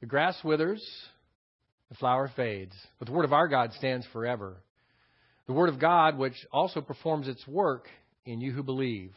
The grass withers, the flower fades, but the word of our God stands forever. The word of God, which also performs its work in you who believe.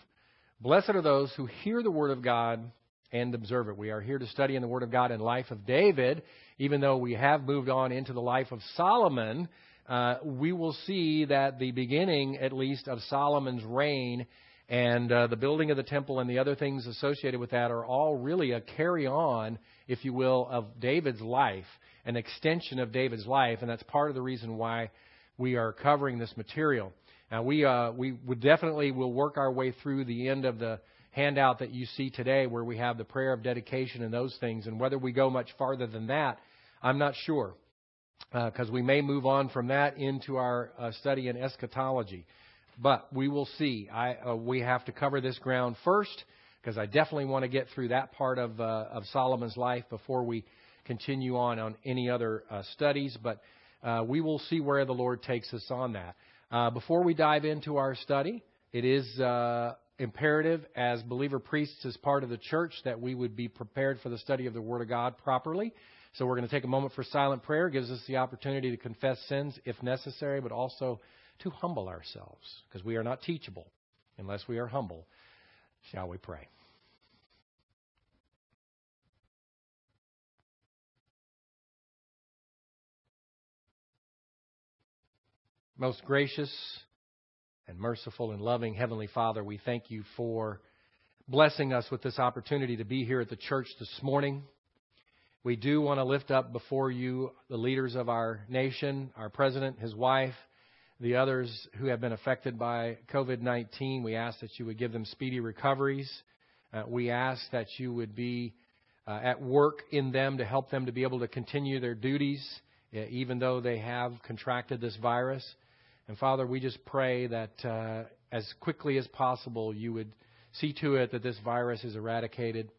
Blessed are those who hear the word of God and observe it. We are here to study in the word of God in life of David, even though we have moved on into the life of Solomon. Uh, we will see that the beginning, at least, of Solomon's reign and uh, the building of the temple and the other things associated with that are all really a carry on, if you will, of David's life, an extension of David's life, and that's part of the reason why we are covering this material. Now, we uh, we would definitely will work our way through the end of the handout that you see today, where we have the prayer of dedication and those things, and whether we go much farther than that, I'm not sure, because uh, we may move on from that into our uh, study in eschatology. But we will see. I, uh, we have to cover this ground first because I definitely want to get through that part of, uh, of Solomon's life before we continue on on any other uh, studies. But uh, we will see where the Lord takes us on that. Uh, before we dive into our study, it is uh, imperative as believer priests, as part of the church, that we would be prepared for the study of the Word of God properly. So we're going to take a moment for silent prayer. It gives us the opportunity to confess sins if necessary, but also to humble ourselves because we are not teachable unless we are humble. Shall we pray? Most gracious and merciful and loving Heavenly Father, we thank you for blessing us with this opportunity to be here at the church this morning. We do want to lift up before you the leaders of our nation, our president, his wife, the others who have been affected by COVID 19. We ask that you would give them speedy recoveries. Uh, we ask that you would be uh, at work in them to help them to be able to continue their duties, uh, even though they have contracted this virus. And Father, we just pray that uh, as quickly as possible you would see to it that this virus is eradicated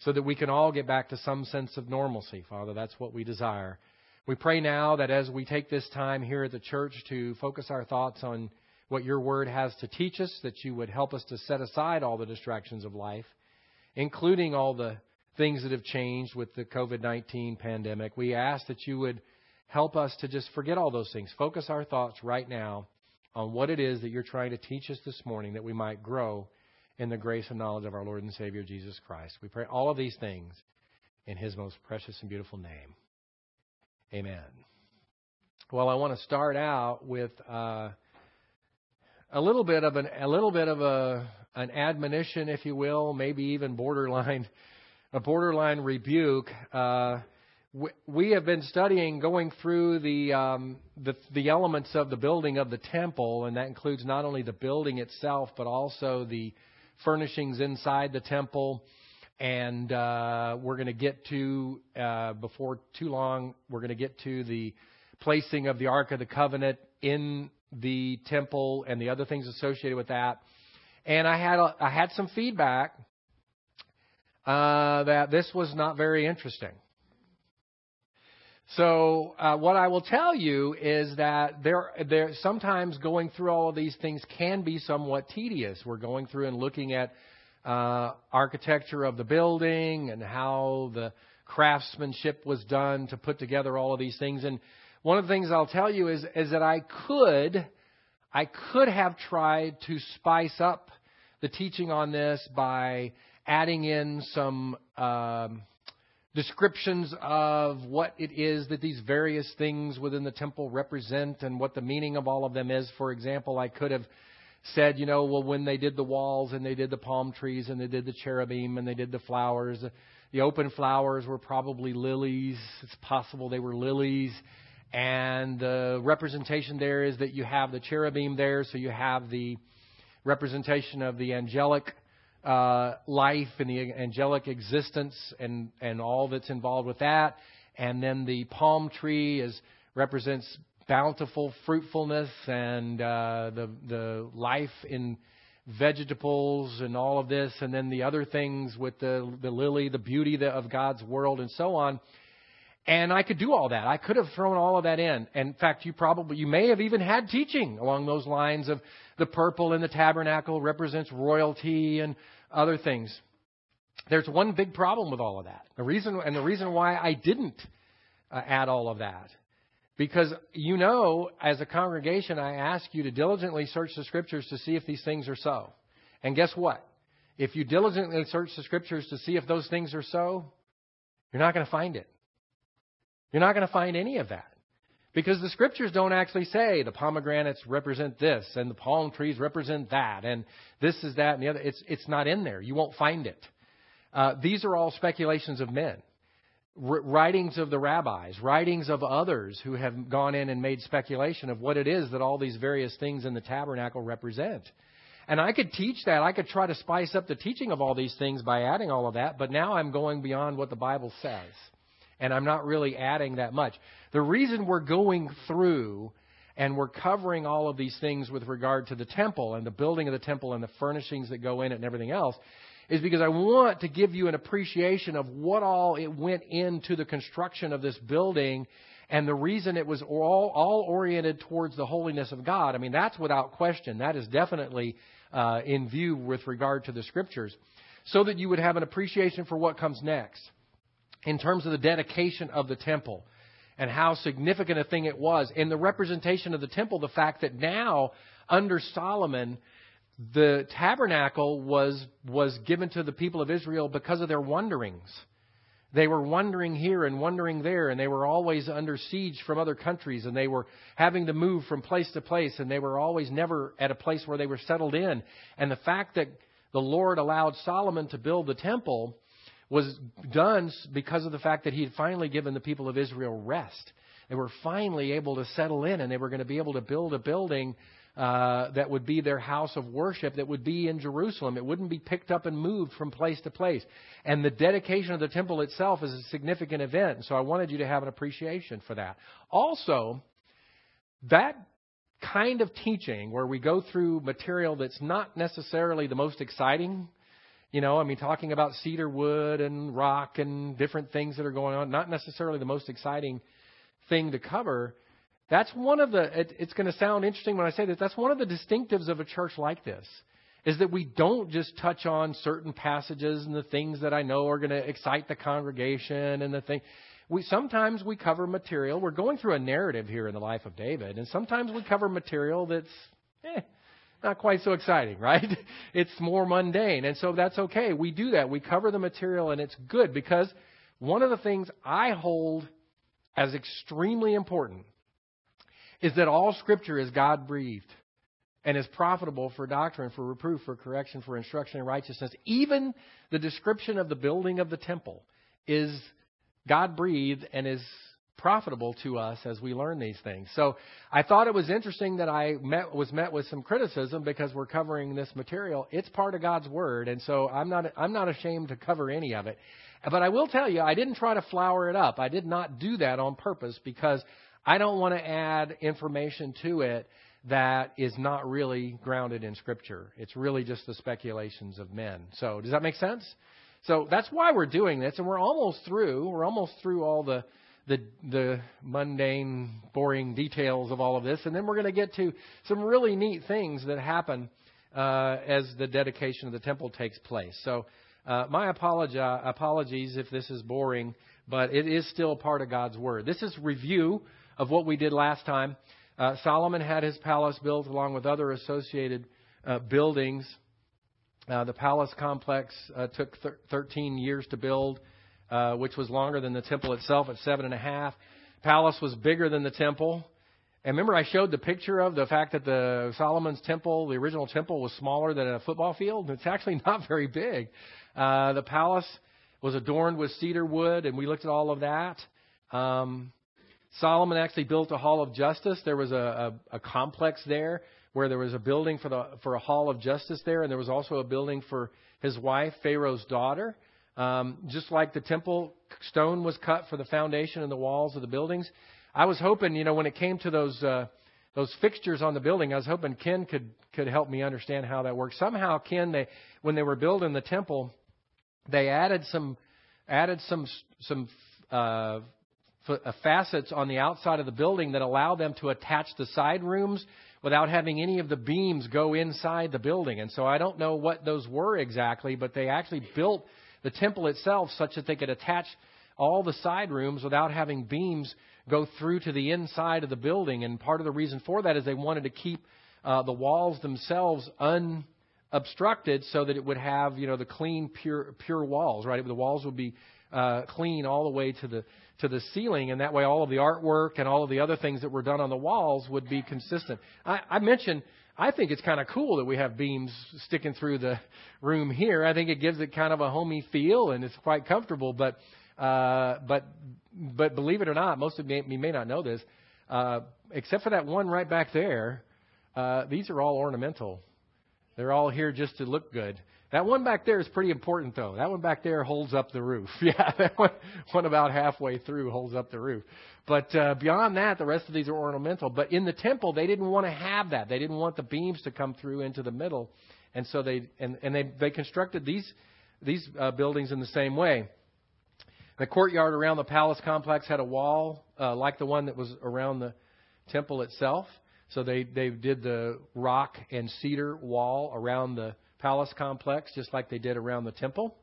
so that we can all get back to some sense of normalcy, Father. That's what we desire. We pray now that as we take this time here at the church to focus our thoughts on what your word has to teach us, that you would help us to set aside all the distractions of life, including all the things that have changed with the COVID 19 pandemic. We ask that you would help us to just forget all those things. Focus our thoughts right now on what it is that you're trying to teach us this morning that we might grow in the grace and knowledge of our Lord and Savior Jesus Christ. We pray all of these things in his most precious and beautiful name. Amen. Well, I want to start out with uh, a little bit of an a little bit of a an admonition, if you will, maybe even borderline a borderline rebuke. Uh, we, we have been studying, going through the, um, the the elements of the building of the temple, and that includes not only the building itself, but also the furnishings inside the temple and uh, we're going to get to uh, before too long. We're going to get to the placing of the Ark of the Covenant in the temple and the other things associated with that. And I had a, I had some feedback uh, that this was not very interesting. So uh, what I will tell you is that there, there sometimes going through all of these things can be somewhat tedious. We're going through and looking at uh, architecture of the building and how the craftsmanship was done to put together all of these things. And one of the things I'll tell you is, is that I could, I could have tried to spice up the teaching on this by adding in some um, descriptions of what it is that these various things within the temple represent and what the meaning of all of them is. For example, I could have said, you know, well, when they did the walls and they did the palm trees and they did the cherubim and they did the flowers, the open flowers were probably lilies. It's possible they were lilies. And the representation there is that you have the cherubim there, so you have the representation of the angelic uh, life and the angelic existence and, and all that's involved with that. And then the palm tree is represents bountiful fruitfulness and uh, the the life in vegetables and all of this, and then the other things with the the lily, the beauty of God's world, and so on. And I could do all that. I could have thrown all of that in. And in fact, you probably you may have even had teaching along those lines of the purple in the tabernacle represents royalty and other things. there's one big problem with all of that. The reason and the reason why I didn't uh, add all of that because you know, as a congregation, I ask you to diligently search the scriptures to see if these things are so. And guess what? If you diligently search the scriptures to see if those things are so, you're not going to find it. You're not going to find any of that. Because the scriptures don't actually say the pomegranates represent this and the palm trees represent that and this is that and the other. It's, it's not in there. You won't find it. Uh, these are all speculations of men. Writings of the rabbis, writings of others who have gone in and made speculation of what it is that all these various things in the tabernacle represent. And I could teach that. I could try to spice up the teaching of all these things by adding all of that, but now I'm going beyond what the Bible says and I'm not really adding that much. The reason we're going through and we're covering all of these things with regard to the temple and the building of the temple and the furnishings that go in it and everything else is because I want to give you an appreciation of what all it went into the construction of this building and the reason it was all, all oriented towards the holiness of God. I mean, that's without question. That is definitely uh, in view with regard to the scriptures. So that you would have an appreciation for what comes next in terms of the dedication of the temple and how significant a thing it was. In the representation of the temple, the fact that now, under Solomon, the tabernacle was, was given to the people of Israel because of their wanderings. They were wandering here and wandering there, and they were always under siege from other countries, and they were having to move from place to place, and they were always never at a place where they were settled in. And the fact that the Lord allowed Solomon to build the temple was done because of the fact that he had finally given the people of Israel rest. They were finally able to settle in, and they were going to be able to build a building uh, that would be their house of worship that would be in Jerusalem. It wouldn't be picked up and moved from place to place. And the dedication of the temple itself is a significant event. So I wanted you to have an appreciation for that. Also, that kind of teaching where we go through material that's not necessarily the most exciting you know, I mean, talking about cedar wood and rock and different things that are going on, not necessarily the most exciting thing to cover. That's one of the, it, it's going to sound interesting when I say this, that's one of the distinctives of a church like this, is that we don't just touch on certain passages and the things that I know are going to excite the congregation and the thing. We, sometimes we cover material. We're going through a narrative here in the life of David, and sometimes we cover material that's, eh, not quite so exciting, right? It's more mundane. And so that's okay. We do that. We cover the material and it's good because one of the things I hold as extremely important is that all scripture is God breathed and is profitable for doctrine, for reproof, for correction, for instruction in righteousness. Even the description of the building of the temple is God breathed and is profitable to us as we learn these things. So I thought it was interesting that I met, was met with some criticism because we're covering this material. It's part of God's Word, and so I'm not, I'm not ashamed to cover any of it. But I will tell you, I didn't try to flower it up. I did not do that on purpose because I don't want to add information to it that is not really grounded in Scripture. It's really just the speculations of men. So does that make sense? So that's why we're doing this, and we're almost through. We're almost through all the the the mundane, boring details of all of this, and then we're going to get to some really neat things that happen uh, as the dedication of the temple takes place. So, uh, my apologies if this is boring, but it is still part of God's word. This is review of what we did last time. Uh, Solomon had his palace built along with other associated uh, buildings. Uh, the palace complex uh, took thir- 13 years to build. Uh, which was longer than the temple itself at seven and a half. Palace was bigger than the temple. And remember, I showed the picture of the fact that the Solomon's temple, the original temple, was smaller than a football field. It's actually not very big. Uh, the palace was adorned with cedar wood, and we looked at all of that. Um, Solomon actually built a hall of justice. There was a, a, a complex there where there was a building for the for a hall of justice there, and there was also a building for his wife, Pharaoh's daughter. Um, just like the temple stone was cut for the foundation and the walls of the buildings. I was hoping, you know, when it came to those uh, those fixtures on the building, I was hoping Ken could could help me understand how that works. Somehow, Ken, they when they were building the temple, they added some added some some uh, facets on the outside of the building that allowed them to attach the side rooms without having any of the beams go inside the building. And so I don't know what those were exactly, but they actually built the temple itself such that they could attach all the side rooms without having beams go through to the inside of the building. And part of the reason for that is they wanted to keep uh, the walls themselves unobstructed so that it would have, you know, the clean, pure, pure walls, right? The walls would be uh, clean all the way to the to the ceiling, and that way all of the artwork and all of the other things that were done on the walls would be consistent. I, I mentioned I think it's kind of cool that we have beams sticking through the room here. I think it gives it kind of a homey feel and it's quite comfortable. But uh, but but believe it or not, most of you may, may not know this, uh, except for that one right back there. Uh, these are all ornamental. They're all here just to look good. That one back there is pretty important, though. That one back there holds up the roof. Yeah, that one, one about halfway through holds up the roof. But uh, beyond that, the rest of these are ornamental. But in the temple, they didn't want to have that. They didn't want the beams to come through into the middle, and so they and, and they they constructed these these uh, buildings in the same way. The courtyard around the palace complex had a wall uh, like the one that was around the temple itself. So they they did the rock and cedar wall around the palace complex, just like they did around the temple.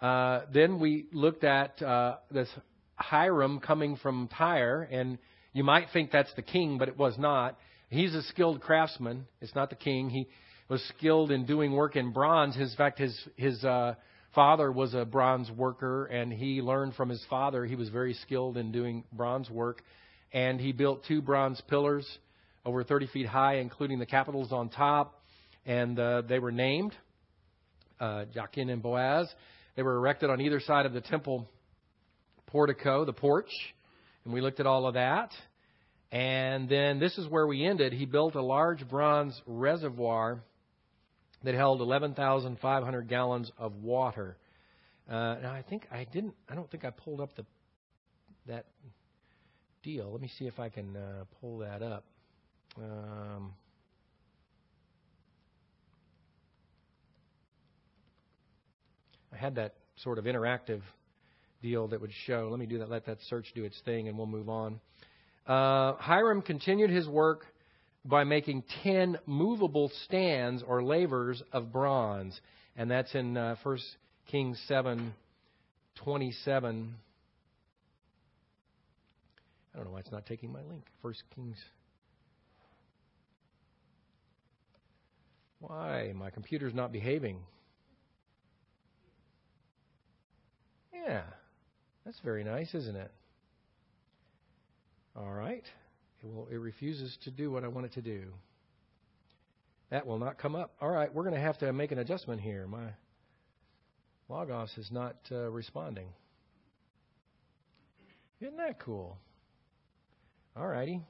Uh, then we looked at uh, this Hiram coming from Tyre, and you might think that's the king, but it was not. He's a skilled craftsman. It's not the king. He was skilled in doing work in bronze. In fact, his his uh, father was a bronze worker, and he learned from his father. He was very skilled in doing bronze work, and he built two bronze pillars over 30 feet high, including the capitals on top and uh, they were named uh, Jachin and Boaz. They were erected on either side of the temple portico, the porch, and we looked at all of that. And then this is where we ended. He built a large bronze reservoir that held 11,500 gallons of water. Uh, now I think I didn't. I don't think I pulled up the that deal. Let me see if I can uh, pull that up. Um, I had that sort of interactive deal that would show. Let me do that. Let that search do its thing, and we'll move on. Uh, Hiram continued his work by making ten movable stands or lavers of bronze, and that's in uh, 1 Kings seven twenty-seven. I don't know why it's not taking my link. First Kings. Why? My computer's not behaving. Yeah, that's very nice, isn't it? All right. It, will, it refuses to do what I want it to do. That will not come up. All right, we're going to have to make an adjustment here. My Logos is not uh, responding. Isn't that cool? All righty.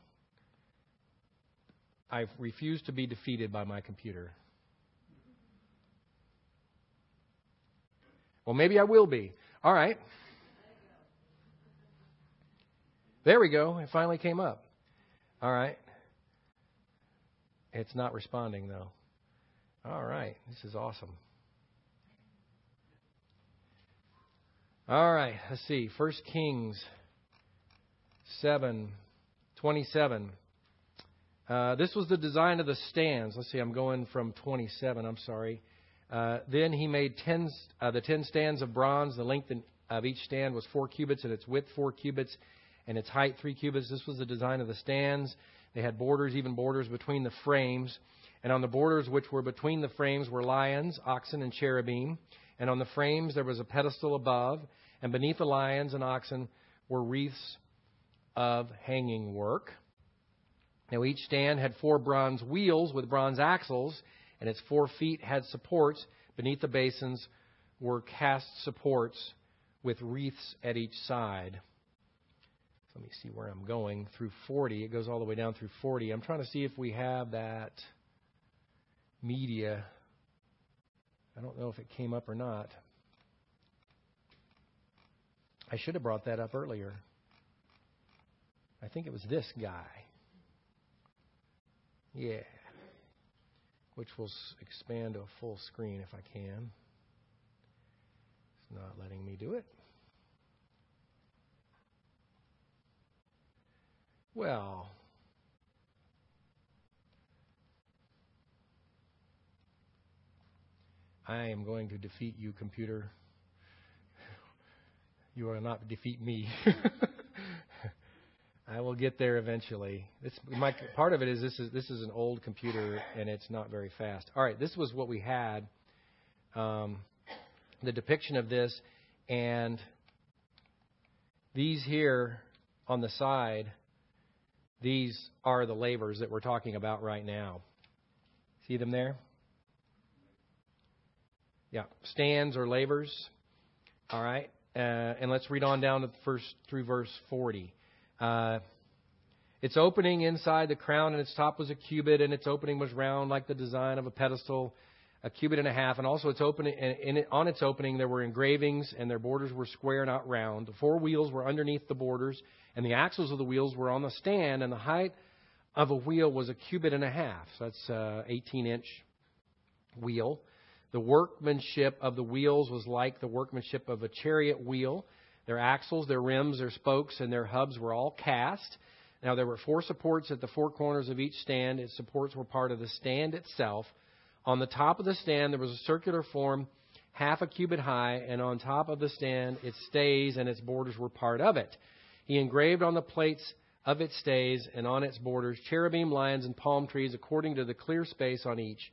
I refuse to be defeated by my computer. Well, maybe I will be. All right. There we go. It finally came up. All right. It's not responding, though. All right. This is awesome. All right. Let's see. First Kings 7 27. Uh, this was the design of the stands. Let's see. I'm going from 27. I'm sorry. Uh, then he made ten, uh, the ten stands of bronze. The length of each stand was four cubits, and its width four cubits, and its height three cubits. This was the design of the stands. They had borders, even borders between the frames. And on the borders which were between the frames were lions, oxen, and cherubim. And on the frames there was a pedestal above. And beneath the lions and oxen were wreaths of hanging work. Now each stand had four bronze wheels with bronze axles and its four feet had supports. Beneath the basins were cast supports with wreaths at each side. Let me see where I'm going. Through 40. It goes all the way down through 40. I'm trying to see if we have that media. I don't know if it came up or not. I should have brought that up earlier. I think it was this guy. Yeah which will expand to a full screen if I can. It's not letting me do it. Well, I am going to defeat you, computer. You will not defeat me. I will get there eventually. This, my, part of it is this is this is an old computer and it's not very fast. All right, this was what we had. Um, the depiction of this, and these here on the side, these are the lavers that we're talking about right now. See them there? Yeah, stands or lavers. All right, uh, and let's read on down to the first through verse 40. Uh, its opening inside the crown and its top was a cubit, and its opening was round like the design of a pedestal, a cubit and a half. And also its opening, and it, on its opening there were engravings, and their borders were square, not round. The four wheels were underneath the borders, and the axles of the wheels were on the stand, and the height of a wheel was a cubit and a half. So that's uh, 18 inch wheel. The workmanship of the wheels was like the workmanship of a chariot wheel. Their axles, their rims, their spokes, and their hubs were all cast. Now there were four supports at the four corners of each stand. Its supports were part of the stand itself. On the top of the stand there was a circular form half a cubit high, and on top of the stand its stays and its borders were part of it. He engraved on the plates of its stays and on its borders cherubim, lions, and palm trees according to the clear space on each,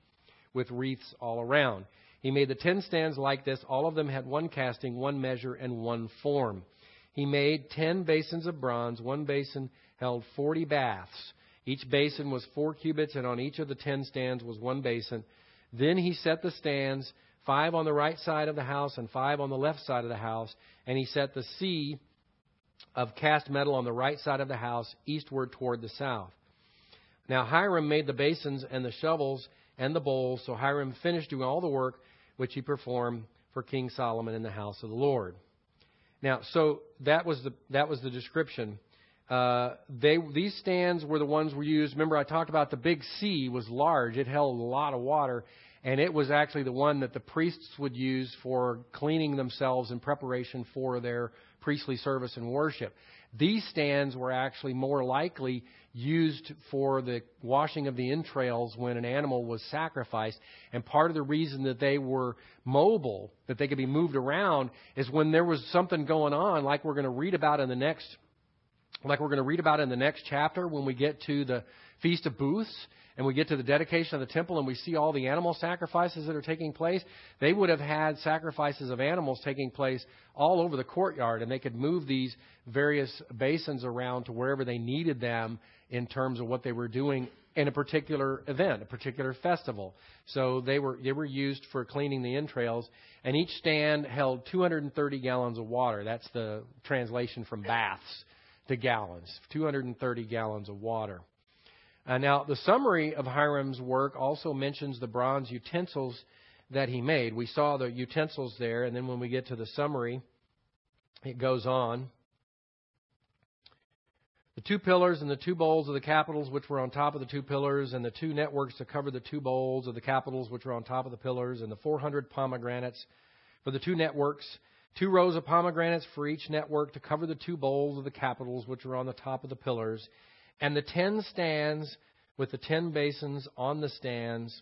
with wreaths all around. He made the ten stands like this. All of them had one casting, one measure, and one form. He made ten basins of bronze. One basin held forty baths. Each basin was four cubits, and on each of the ten stands was one basin. Then he set the stands, five on the right side of the house and five on the left side of the house, and he set the sea of cast metal on the right side of the house, eastward toward the south. Now Hiram made the basins and the shovels and the bowls, so Hiram finished doing all the work which he performed for King Solomon in the house of the Lord. Now, so that was the that was the description. Uh, they these stands were the ones we used. Remember, I talked about the big sea was large; it held a lot of water, and it was actually the one that the priests would use for cleaning themselves in preparation for their priestly service and worship. These stands were actually more likely used for the washing of the entrails when an animal was sacrificed. And part of the reason that they were mobile, that they could be moved around, is when there was something going on, like we're going to read about in the next, like we're going to read about in the next chapter when we get to the Feast of Booths and we get to the dedication of the temple and we see all the animal sacrifices that are taking place, they would have had sacrifices of animals taking place all over the courtyard, and they could move these various basins around to wherever they needed them in terms of what they were doing in a particular event, a particular festival. So they were they were used for cleaning the entrails, and each stand held 230 gallons of water. That's the translation from baths to gallons, 230 gallons of water. Uh, now, the summary of Hiram's work also mentions the bronze utensils that he made. We saw the utensils there, and then when we get to the summary, it goes on. The two pillars and the two bowls of the capitals which were on top of the two pillars, and the two networks to cover the two bowls of the capitals which were on top of the pillars, and the 400 pomegranates for the two networks, two rows of pomegranates for each network to cover the two bowls of the capitals which were on the top of the pillars, and the ten stands with the ten basins on the stands,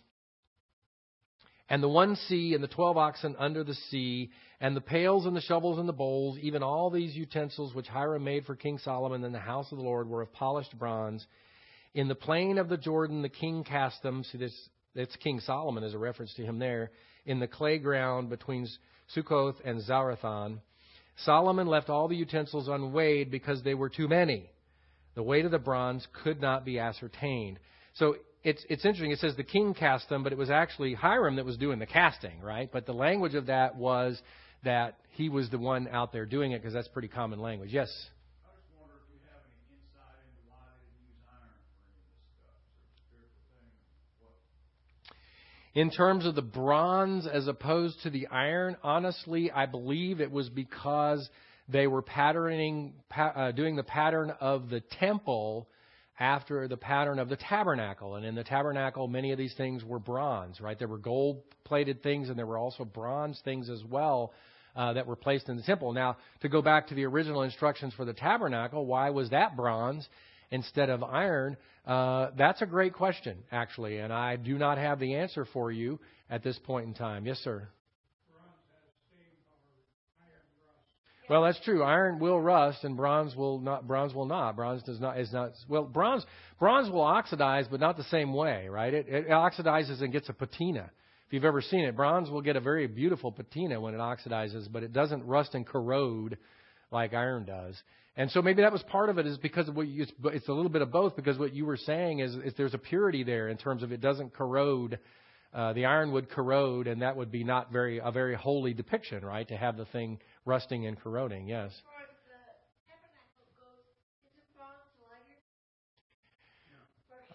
and the one sea and the twelve oxen under the sea, and the pails and the shovels and the bowls, even all these utensils which Hiram made for King Solomon in the house of the Lord were of polished bronze. In the plain of the Jordan the king cast them. See this it's King Solomon as a reference to him there. In the clay ground between Succoth and Zarethan. Solomon left all the utensils unweighed because they were too many. The weight of the bronze could not be ascertained. So it's, it's interesting. It says the king cast them, but it was actually Hiram that was doing the casting, right? But the language of that was that he was the one out there doing it because that's pretty common language. Yes? In terms of the bronze as opposed to the iron, honestly, I believe it was because they were patterning, uh, doing the pattern of the temple after the pattern of the tabernacle. And in the tabernacle, many of these things were bronze, right? There were gold plated things and there were also bronze things as well uh, that were placed in the temple. Now, to go back to the original instructions for the tabernacle, why was that bronze instead of iron? Uh, that's a great question, actually, and I do not have the answer for you at this point in time. Yes, sir. Well, that's true. Iron will rust, and bronze will not. Bronze will not. Bronze does not is not. Well, bronze bronze will oxidize, but not the same way, right? It, it oxidizes and gets a patina. If you've ever seen it, bronze will get a very beautiful patina when it oxidizes, but it doesn't rust and corrode like iron does. And so maybe that was part of it, is because of what you, it's, it's a little bit of both. Because what you were saying is, is there's a purity there in terms of it doesn't corrode. Uh, the iron would corrode, and that would be not very a very holy depiction, right? To have the thing rusting and corroding. Yes.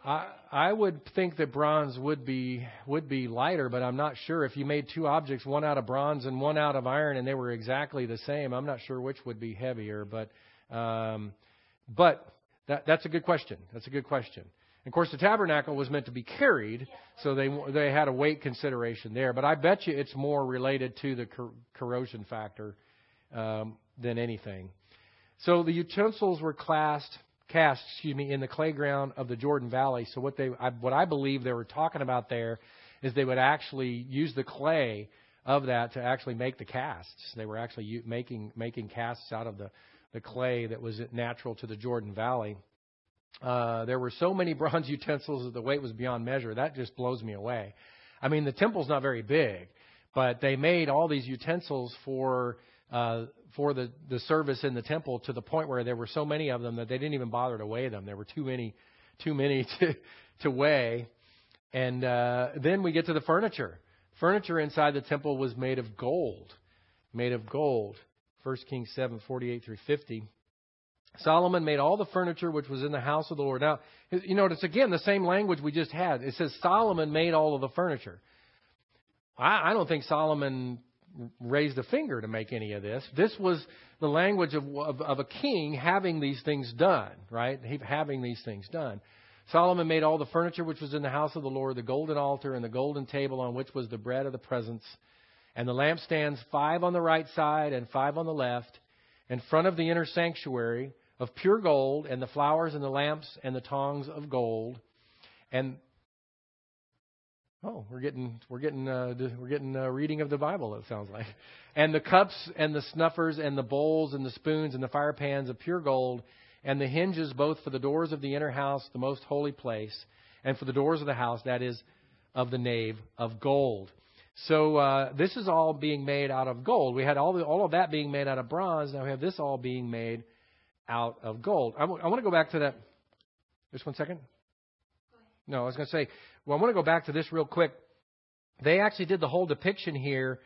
I I would think that bronze would be would be lighter, but I'm not sure if you made two objects, one out of bronze and one out of iron, and they were exactly the same. I'm not sure which would be heavier, but um, but that that's a good question. That's a good question. Of course, the tabernacle was meant to be carried, so they they had a weight consideration there. But I bet you it's more related to the cor- corrosion factor um, than anything. So the utensils were classed cast, excuse me, in the clay ground of the Jordan Valley. So what they, I, what I believe they were talking about there is they would actually use the clay of that to actually make the casts. They were actually making making casts out of the the clay that was natural to the Jordan Valley. Uh, there were so many bronze utensils that the weight was beyond measure. That just blows me away. I mean, the temple's not very big, but they made all these utensils for uh, for the, the service in the temple to the point where there were so many of them that they didn't even bother to weigh them. There were too many, too many to, to weigh. And uh, then we get to the furniture. Furniture inside the temple was made of gold, made of gold. 1 Kings 7, 48 through 50. Solomon made all the furniture which was in the house of the Lord. Now, you notice again the same language we just had. It says Solomon made all of the furniture. I, I don't think Solomon raised a finger to make any of this. This was the language of, of, of a king having these things done, right? Having these things done. Solomon made all the furniture which was in the house of the Lord, the golden altar and the golden table on which was the bread of the presence, and the lampstands, five on the right side and five on the left, in front of the inner sanctuary of pure gold, and the flowers and the lamps and the tongs of gold. And Oh, we're getting we're getting uh, we're getting a reading of the Bible. It sounds like, and the cups and the snuffers and the bowls and the spoons and the fire pans of pure gold, and the hinges both for the doors of the inner house, the most holy place, and for the doors of the house that is of the nave of gold. So uh, this is all being made out of gold. We had all the, all of that being made out of bronze. Now we have this all being made out of gold. I, w- I want to go back to that. Just one second. No, I was going to say well, I want to go back to this real quick. They actually did the whole depiction here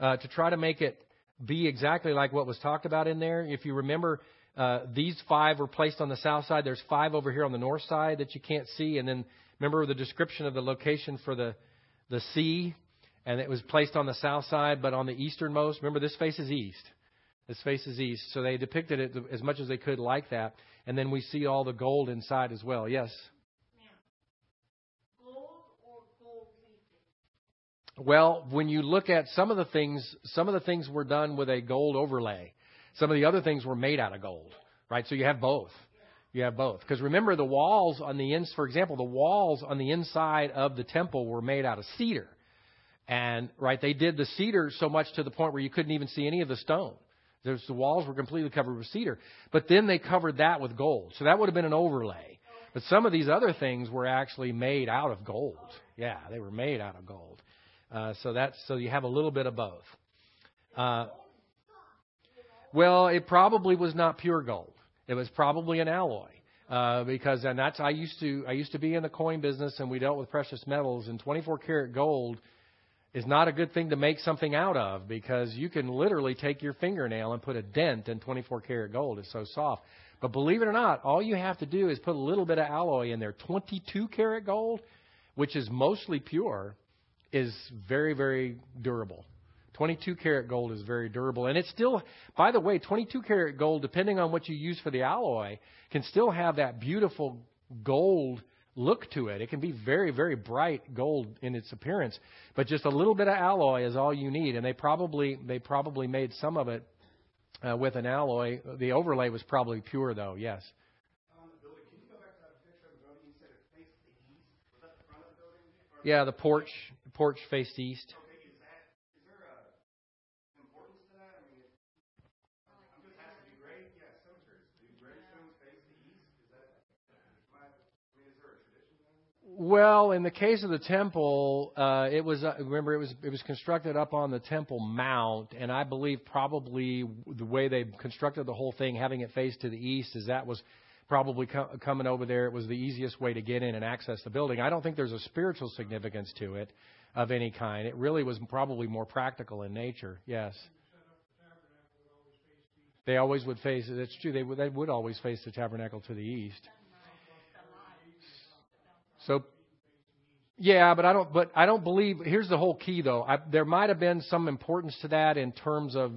uh, to try to make it be exactly like what was talked about in there. If you remember, uh, these five were placed on the south side. There's five over here on the north side that you can't see. And then remember the description of the location for the, the sea, and it was placed on the south side, but on the easternmost. Remember, this faces east. This faces east. So they depicted it as much as they could like that. And then we see all the gold inside as well. Yes? Well, when you look at some of the things, some of the things were done with a gold overlay. Some of the other things were made out of gold, right? So you have both. You have both. Because remember, the walls on the ins, for example, the walls on the inside of the temple were made out of cedar. And, right, they did the cedar so much to the point where you couldn't even see any of the stone. There's, the walls were completely covered with cedar. But then they covered that with gold. So that would have been an overlay. But some of these other things were actually made out of gold. Yeah, they were made out of gold. Uh, so that's so you have a little bit of both. Uh, well, it probably was not pure gold. It was probably an alloy. Uh, because and that's I used to I used to be in the coin business and we dealt with precious metals and 24 karat gold is not a good thing to make something out of because you can literally take your fingernail and put a dent in 24 karat gold. It's so soft. But believe it or not, all you have to do is put a little bit of alloy in there. 22 karat gold, which is mostly pure, is very, very durable. 22 karat gold is very durable. And it's still, by the way, 22 karat gold, depending on what you use for the alloy, can still have that beautiful gold look to it. It can be very, very bright gold in its appearance, but just a little bit of alloy is all you need. And they probably, they probably made some of it uh, with an alloy. The overlay was probably pure, though. Yes. Yeah, the porch porch faced east. Well, in the case of the temple, uh, it was uh, remember it was it was constructed up on the temple mount, and I believe probably the way they constructed the whole thing, having it faced to the east, is that was probably co- coming over there. It was the easiest way to get in and access the building. I don't think there's a spiritual significance to it of any kind. It really was probably more practical in nature. Yes. They always would face. That's true. They would, they would always face the tabernacle to the east. So, yeah, but I don't. But I don't believe. Here's the whole key, though. I, there might have been some importance to that in terms of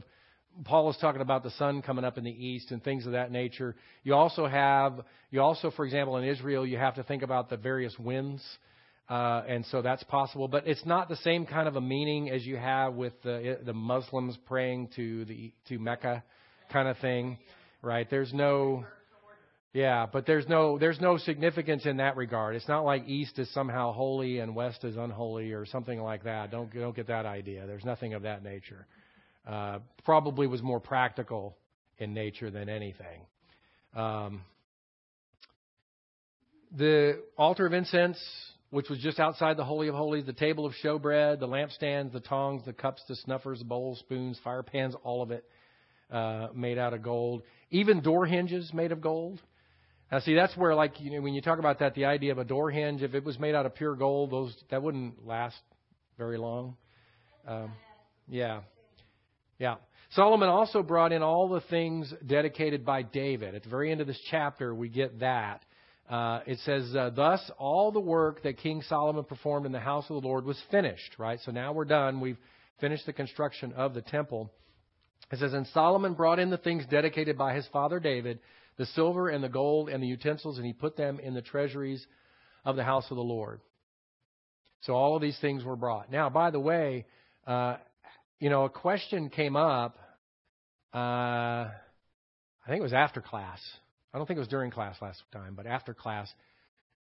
Paul is talking about the sun coming up in the east and things of that nature. You also have. You also, for example, in Israel, you have to think about the various winds. Uh, and so that's possible, but it's not the same kind of a meaning as you have with the, the Muslims praying to the to Mecca kind of thing, right? There's no, yeah, but there's no there's no significance in that regard. It's not like east is somehow holy and west is unholy or something like that. Don't don't get that idea. There's nothing of that nature. Uh, probably was more practical in nature than anything. Um, the altar of incense, which was just outside the holy of holies, the table of showbread, the lampstands, the tongs, the cups, the snuffers, bowls, spoons, fire pans, all of it uh, made out of gold. Even door hinges made of gold. Now, see, that's where, like, you know, when you talk about that, the idea of a door hinge, if it was made out of pure gold, those that wouldn't last very long. Um, yeah, yeah. Solomon also brought in all the things dedicated by David. At the very end of this chapter, we get that. Uh, it says, uh, Thus all the work that King Solomon performed in the house of the Lord was finished, right? So now we're done. We've finished the construction of the temple. It says, And Solomon brought in the things dedicated by his father David, the silver and the gold and the utensils, and he put them in the treasuries of the house of the Lord. So all of these things were brought. Now, by the way, uh, you know, a question came up. Uh, I think it was after class. I don't think it was during class last time, but after class.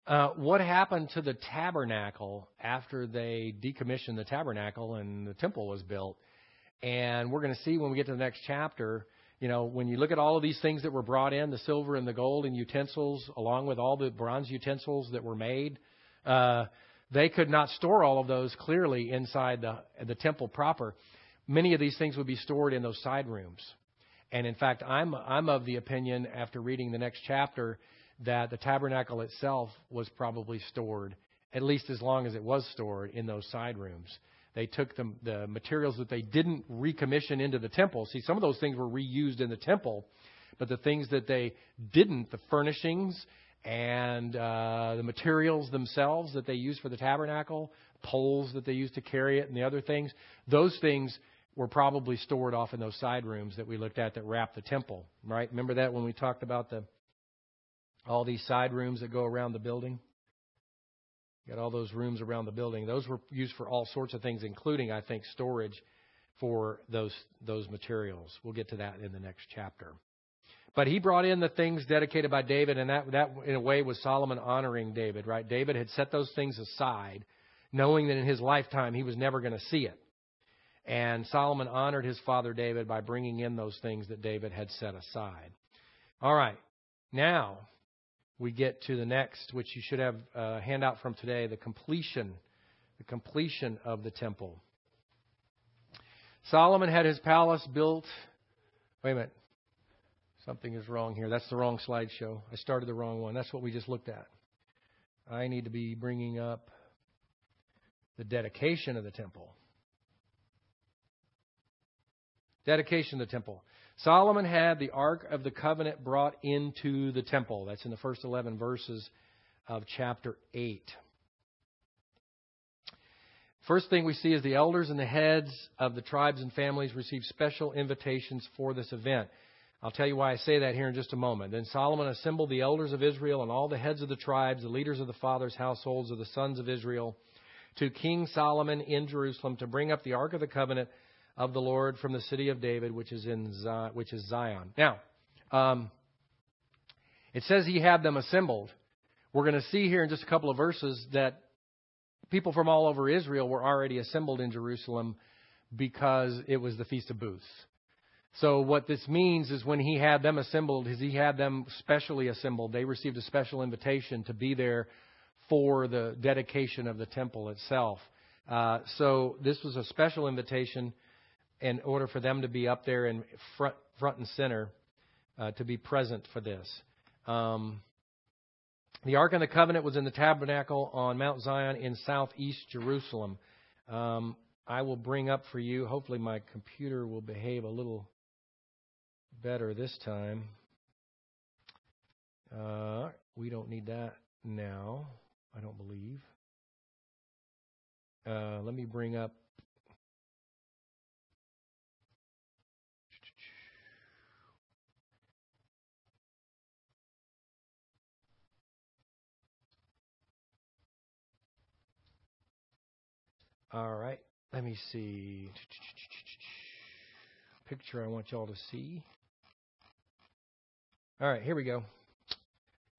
Uh, what happened to the tabernacle after they decommissioned the tabernacle and the temple was built? And we're going to see when we get to the next chapter, you know, when you look at all of these things that were brought in, the silver and the gold and utensils, along with all the bronze utensils that were made, uh, they could not store all of those clearly inside the, the temple proper. Many of these things would be stored in those side rooms. And in fact, I'm, I'm of the opinion, after reading the next chapter, that the tabernacle itself was probably stored, at least as long as it was stored, in those side rooms. They took the, the materials that they didn't recommission into the temple. See, some of those things were reused in the temple, but the things that they didn't, the furnishings and uh, the materials themselves that they used for the tabernacle, poles that they used to carry it, and the other things, those things were probably stored off in those side rooms that we looked at that wrap the temple, right? Remember that when we talked about the all these side rooms that go around the building? Got all those rooms around the building. Those were used for all sorts of things, including, I think, storage for those those materials. We'll get to that in the next chapter. But he brought in the things dedicated by David, and that that in a way was Solomon honoring David, right? David had set those things aside, knowing that in his lifetime he was never going to see it. And Solomon honored his father David by bringing in those things that David had set aside. All right. Now, we get to the next, which you should have a handout from today, the completion, the completion of the temple. Solomon had his palace built. Wait a minute. Something is wrong here. That's the wrong slideshow. I started the wrong one. That's what we just looked at. I need to be bringing up the dedication of the temple. Dedication of the temple. Solomon had the Ark of the Covenant brought into the temple. That's in the first 11 verses of chapter 8. First thing we see is the elders and the heads of the tribes and families received special invitations for this event. I'll tell you why I say that here in just a moment. Then Solomon assembled the elders of Israel and all the heads of the tribes, the leaders of the fathers' households of the sons of Israel, to King Solomon in Jerusalem to bring up the Ark of the Covenant of the Lord from the city of David, which is in Zion, which is Zion. Now, um, it says he had them assembled. We're going to see here in just a couple of verses that people from all over Israel were already assembled in Jerusalem because it was the Feast of Booths. So what this means is when he had them assembled, he had them specially assembled. They received a special invitation to be there for the dedication of the temple itself. Uh, so this was a special invitation in order for them to be up there in front, front and center uh, to be present for this. Um, the Ark of the Covenant was in the tabernacle on Mount Zion in southeast Jerusalem. Um, I will bring up for you, hopefully, my computer will behave a little better this time. Uh, we don't need that now, I don't believe. Uh, let me bring up. All right, let me see. Picture I want y'all to see. All right, here we go.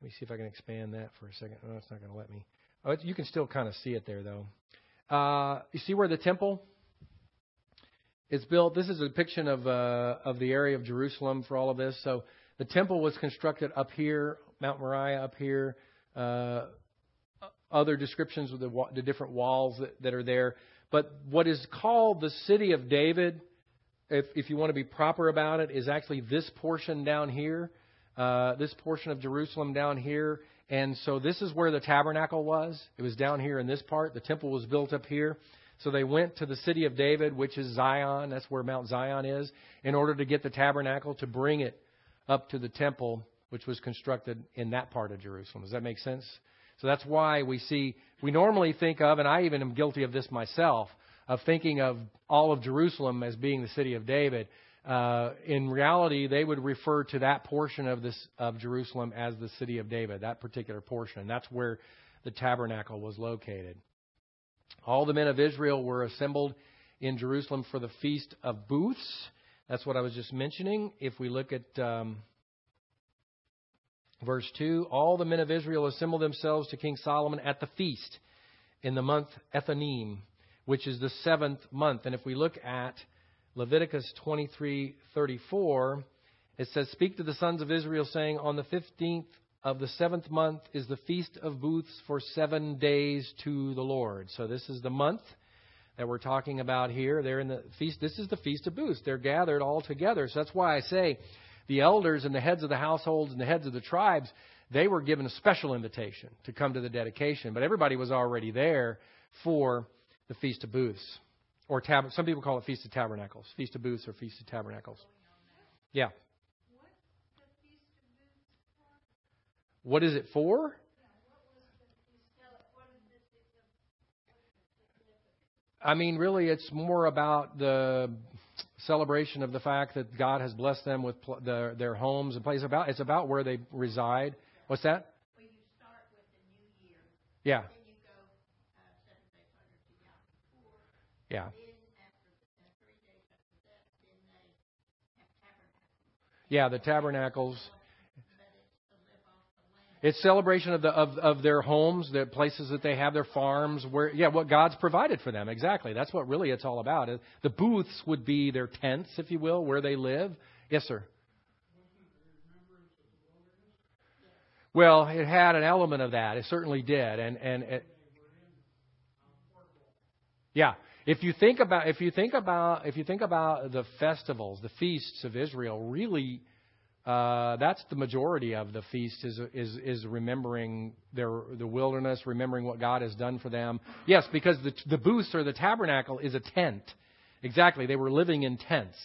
Let me see if I can expand that for a second. No, it's not going to let me. Oh, you can still kind of see it there, though. Uh, you see where the temple is built? This is a depiction of uh, of the area of Jerusalem for all of this. So the temple was constructed up here, Mount Moriah up here. Uh, other descriptions of the, the different walls that, that are there. But what is called the city of David, if, if you want to be proper about it, is actually this portion down here uh, this portion of Jerusalem down here. And so this is where the tabernacle was. It was down here in this part. The temple was built up here. So they went to the city of David, which is Zion. That's where Mount Zion is, in order to get the tabernacle to bring it up to the temple, which was constructed in that part of Jerusalem. Does that make sense? So that's why we see, we normally think of, and I even am guilty of this myself, of thinking of all of Jerusalem as being the city of David uh, in reality, they would refer to that portion of this of Jerusalem as the city of David, that particular portion. And that's where the tabernacle was located. All the men of Israel were assembled in Jerusalem for the feast of booths. That's what I was just mentioning. If we look at um, verse 2, all the men of Israel assembled themselves to King Solomon at the feast in the month Ethanim, which is the seventh month. And if we look at Leviticus 23:34, it says, "Speak to the sons of Israel, saying, On the fifteenth of the seventh month is the feast of booths for seven days to the Lord." So this is the month that we're talking about here. They're in the feast. This is the feast of booths. They're gathered all together. So that's why I say the elders and the heads of the households and the heads of the tribes, they were given a special invitation to come to the dedication, but everybody was already there for the feast of booths. Or tab- some people call it Feast of Tabernacles, Feast of Booths or Feast of Tabernacles. Yeah. What is it for? I mean, really, it's more about the celebration of the fact that God has blessed them with pl- their, their homes and places. About it's about where they reside. What's that? Well, you start with the new year. Yeah. Yeah. Yeah, the tabernacles. It's celebration of the of, of their homes, the places that they have, their farms, where yeah, what God's provided for them. Exactly. That's what really it's all about. The booths would be their tents, if you will, where they live. Yes, sir. Well, it had an element of that. It certainly did, and and it, yeah, if you think about if you think about if you think about the festivals, the feasts of Israel, really uh, that's the majority of the feast is is is remembering their the wilderness, remembering what God has done for them. Yes, because the the booths or the tabernacle is a tent. Exactly, they were living in tents.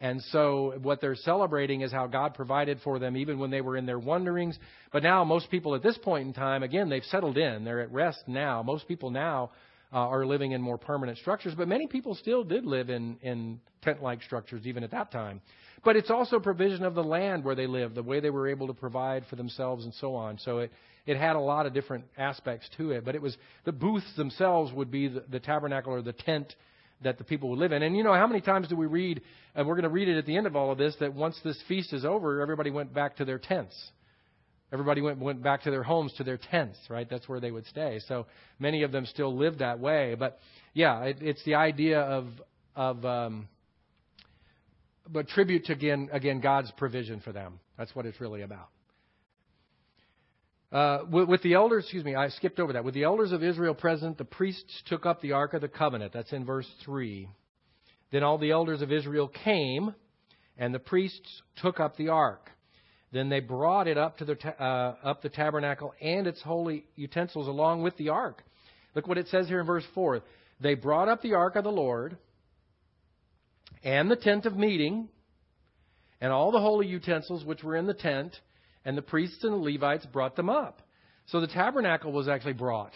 And so what they're celebrating is how God provided for them even when they were in their wanderings. But now most people at this point in time, again, they've settled in. They're at rest now. Most people now uh, are living in more permanent structures, but many people still did live in, in tent like structures even at that time. But it's also provision of the land where they lived, the way they were able to provide for themselves and so on. So it, it had a lot of different aspects to it. But it was the booths themselves would be the, the tabernacle or the tent that the people would live in. And you know, how many times do we read, and we're going to read it at the end of all of this, that once this feast is over, everybody went back to their tents. Everybody went, went back to their homes, to their tents, right? That's where they would stay. So many of them still live that way. But yeah, it, it's the idea of, of um, but tribute to again, again God's provision for them. That's what it's really about. Uh, with, with the elders, excuse me, I skipped over that. With the elders of Israel present, the priests took up the ark of the covenant. That's in verse 3. Then all the elders of Israel came, and the priests took up the ark. Then they brought it up to the ta- uh, up the tabernacle and its holy utensils along with the ark. Look what it says here in verse 4. They brought up the ark of the Lord and the tent of meeting and all the holy utensils which were in the tent, and the priests and the Levites brought them up. So the tabernacle was actually brought.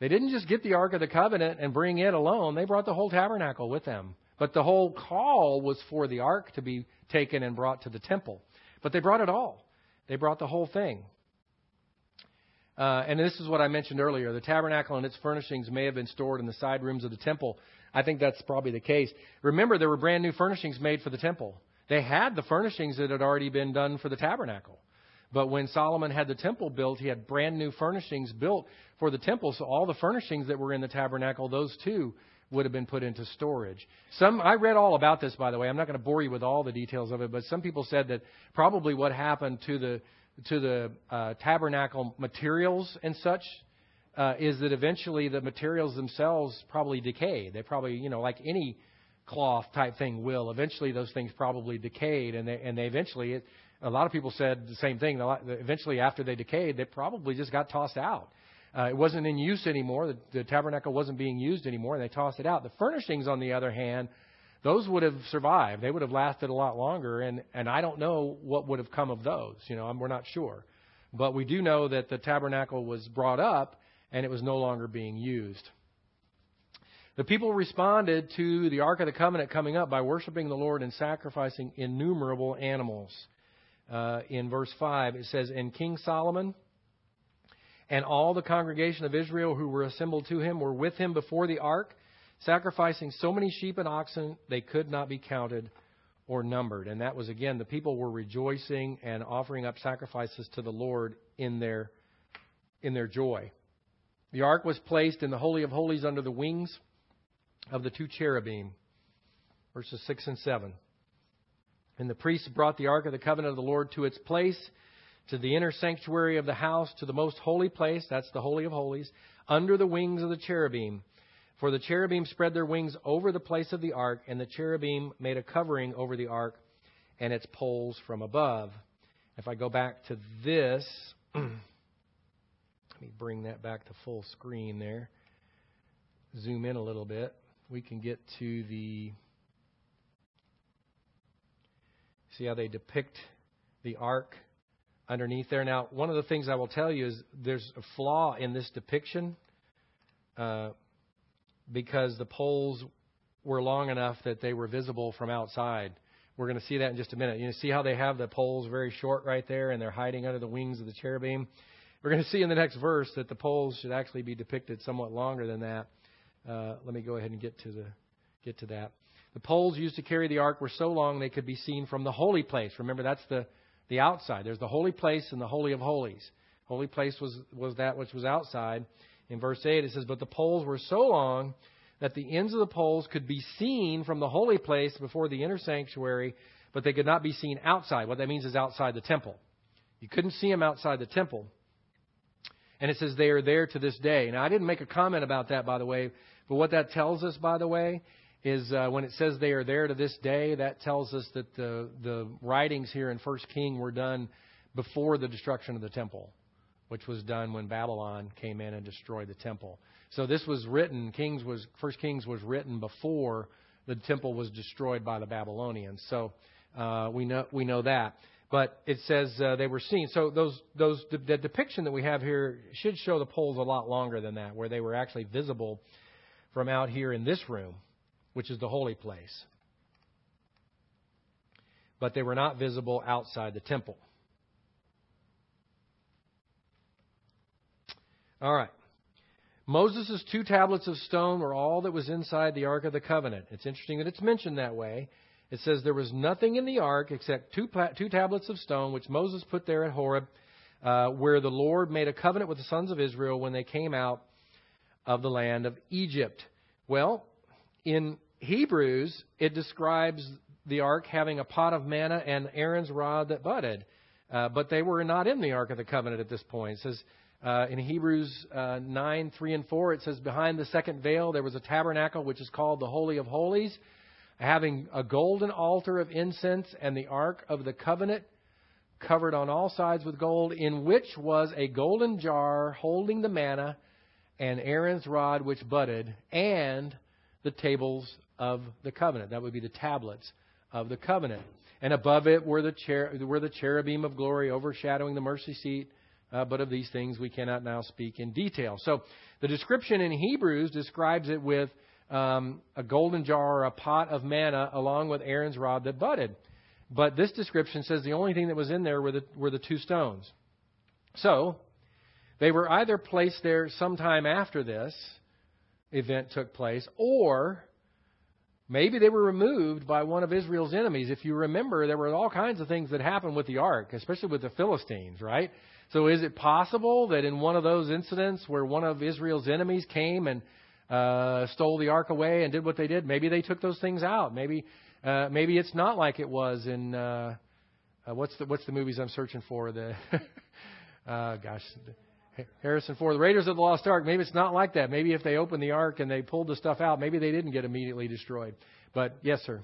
They didn't just get the Ark of the Covenant and bring it alone, they brought the whole tabernacle with them. But the whole call was for the ark to be taken and brought to the temple. But they brought it all. They brought the whole thing. Uh, and this is what I mentioned earlier. The tabernacle and its furnishings may have been stored in the side rooms of the temple. I think that's probably the case. Remember, there were brand new furnishings made for the temple. They had the furnishings that had already been done for the tabernacle. But when Solomon had the temple built, he had brand new furnishings built for the temple. So all the furnishings that were in the tabernacle, those too would have been put into storage. Some I read all about this by the way. I'm not going to bore you with all the details of it, but some people said that probably what happened to the to the uh, tabernacle materials and such uh, is that eventually the materials themselves probably decay. They probably, you know, like any cloth type thing will. Eventually, those things probably decayed, and they and they eventually. It, a lot of people said the same thing. Eventually, after they decayed, they probably just got tossed out. Uh, it wasn't in use anymore. The, the tabernacle wasn't being used anymore, and they tossed it out. The furnishings, on the other hand, those would have survived. They would have lasted a lot longer, and and I don't know what would have come of those. You know, we're not sure, but we do know that the tabernacle was brought up, and it was no longer being used. The people responded to the Ark of the Covenant coming up by worshiping the Lord and sacrificing innumerable animals. Uh, in verse 5, it says, And King Solomon and all the congregation of Israel who were assembled to him were with him before the ark, sacrificing so many sheep and oxen they could not be counted or numbered. And that was, again, the people were rejoicing and offering up sacrifices to the Lord in their, in their joy. The ark was placed in the Holy of Holies under the wings of the two cherubim, verses 6 and 7. And the priests brought the ark of the covenant of the Lord to its place, to the inner sanctuary of the house, to the most holy place, that's the Holy of Holies, under the wings of the cherubim. For the cherubim spread their wings over the place of the ark, and the cherubim made a covering over the ark and its poles from above. If I go back to this, let me bring that back to full screen there. Zoom in a little bit we can get to the. See how they depict the ark underneath there. Now, one of the things I will tell you is there's a flaw in this depiction uh, because the poles were long enough that they were visible from outside. We're going to see that in just a minute. You see how they have the poles very short right there and they're hiding under the wings of the cherubim? We're going to see in the next verse that the poles should actually be depicted somewhat longer than that. Uh, let me go ahead and get to the get to that. The poles used to carry the ark were so long they could be seen from the holy place. Remember, that's the the outside. There's the holy place and the holy of holies. Holy place was was that which was outside. In verse eight, it says, "But the poles were so long." That the ends of the poles could be seen from the holy place before the inner sanctuary, but they could not be seen outside. What that means is outside the temple. You couldn't see them outside the temple. And it says they are there to this day. Now, I didn't make a comment about that, by the way, but what that tells us, by the way, is uh, when it says they are there to this day, that tells us that the, the writings here in First King were done before the destruction of the temple, which was done when Babylon came in and destroyed the temple. So this was written, Kings was First Kings was written before the temple was destroyed by the Babylonians. So uh, we know we know that. But it says uh, they were seen. So those those the depiction that we have here should show the poles a lot longer than that, where they were actually visible from out here in this room, which is the holy place. But they were not visible outside the temple. All right. Moses' two tablets of stone were all that was inside the Ark of the Covenant. It's interesting that it's mentioned that way. It says there was nothing in the ark except two, two tablets of stone, which Moses put there at Horeb, uh, where the Lord made a covenant with the sons of Israel when they came out of the land of Egypt. Well, in Hebrews, it describes the ark having a pot of manna and Aaron's rod that budded. uh, but they were not in the Ark of the Covenant at this point. It says uh, in Hebrews uh, 9, 3 and 4, it says, Behind the second veil there was a tabernacle which is called the Holy of Holies, having a golden altar of incense and the Ark of the Covenant covered on all sides with gold, in which was a golden jar holding the manna and Aaron's rod which budded, and the tables of the covenant. That would be the tablets of the covenant. And above it were the, cher- were the cherubim of glory overshadowing the mercy seat. Uh, but of these things we cannot now speak in detail. So the description in Hebrews describes it with um, a golden jar or a pot of manna along with Aaron's rod that budded. But this description says the only thing that was in there were the, were the two stones. So they were either placed there sometime after this event took place, or maybe they were removed by one of Israel's enemies. If you remember, there were all kinds of things that happened with the ark, especially with the Philistines, right? So is it possible that in one of those incidents where one of Israel's enemies came and uh, stole the ark away and did what they did, maybe they took those things out. Maybe uh, maybe it's not like it was in uh, uh, what's the what's the movies I'm searching for the uh, gosh. Harrison Ford, the Raiders of the Lost Ark. Maybe it's not like that. Maybe if they opened the ark and they pulled the stuff out, maybe they didn't get immediately destroyed. But yes, sir.